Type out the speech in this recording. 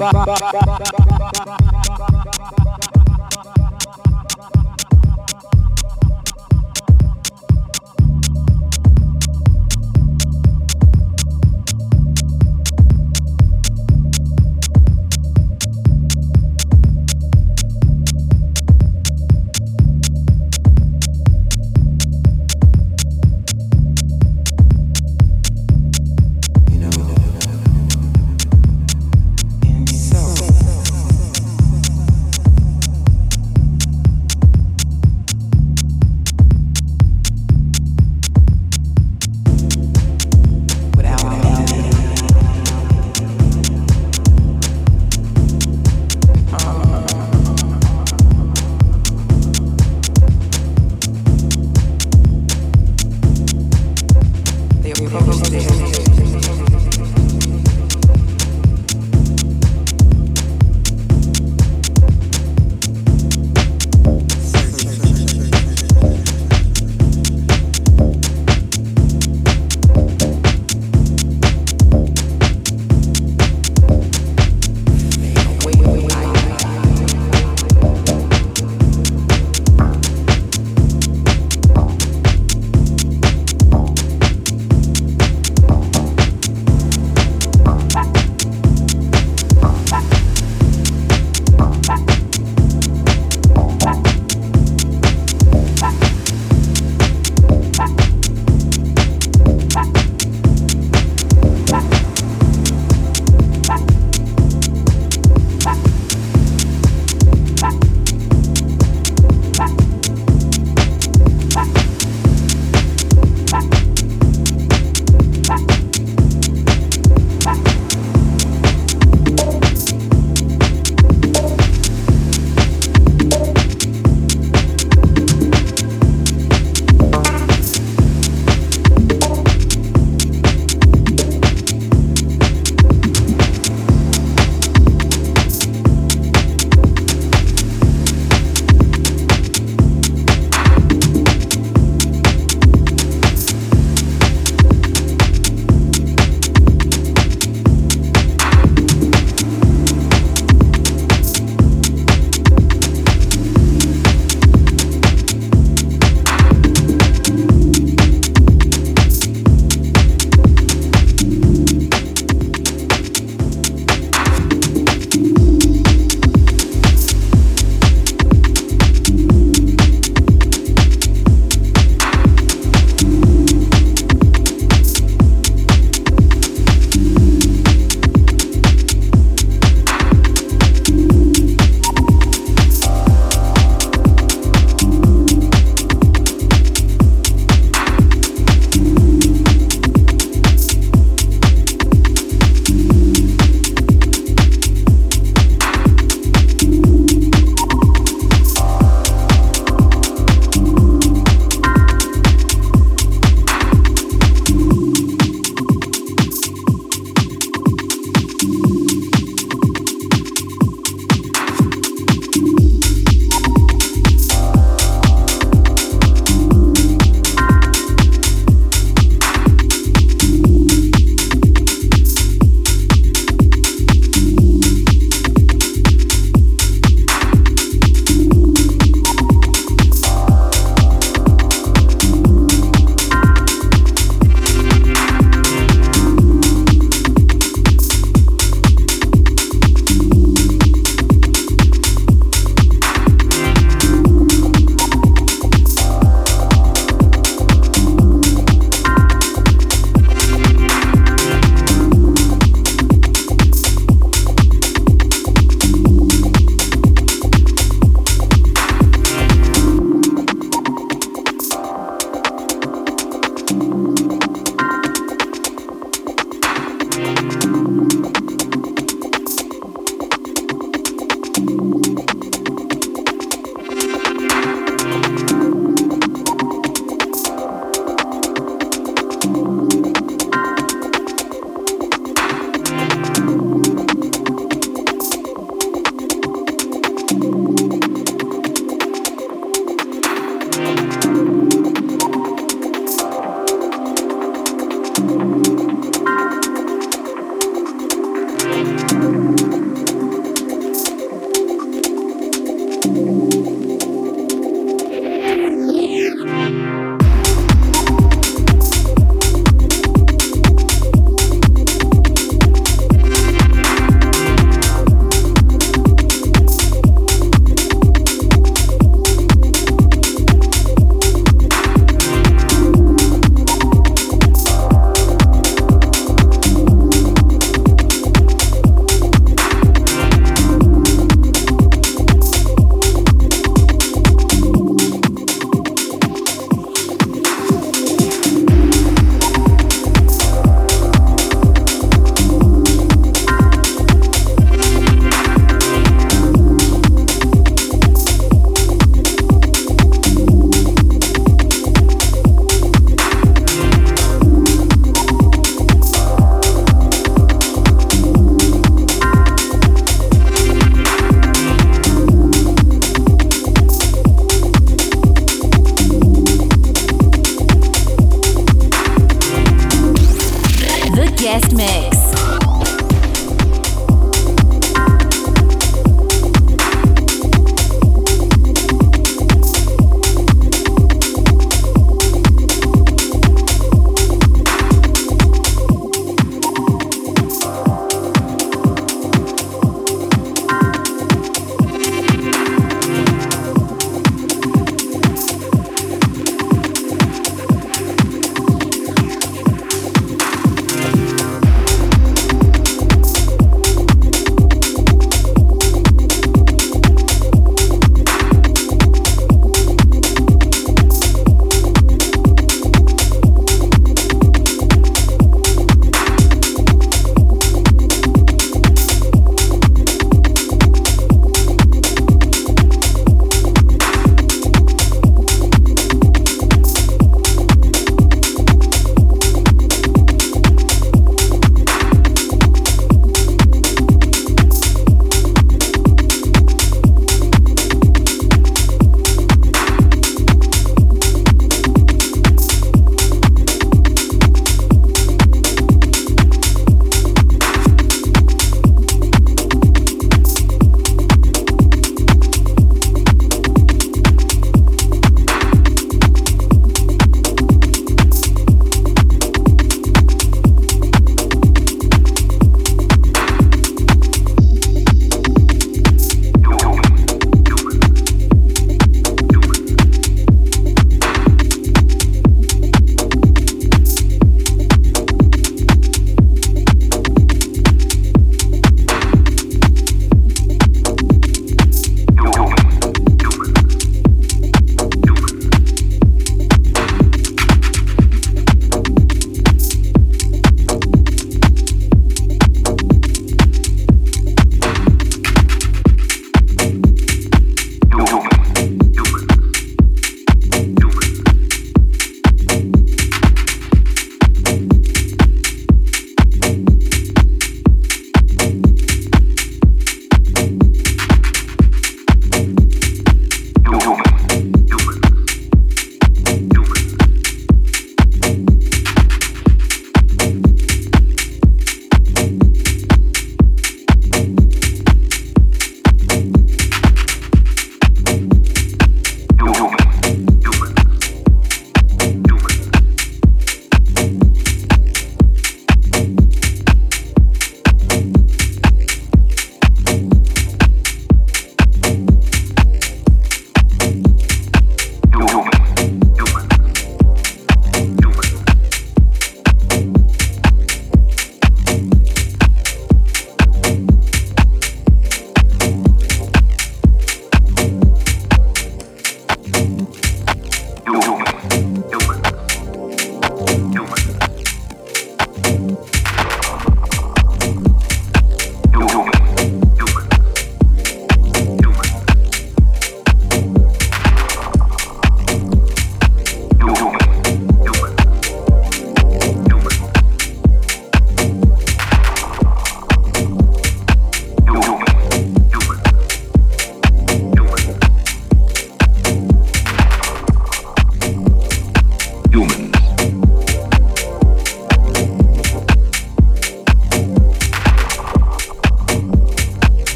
Bye. Bye. Bye.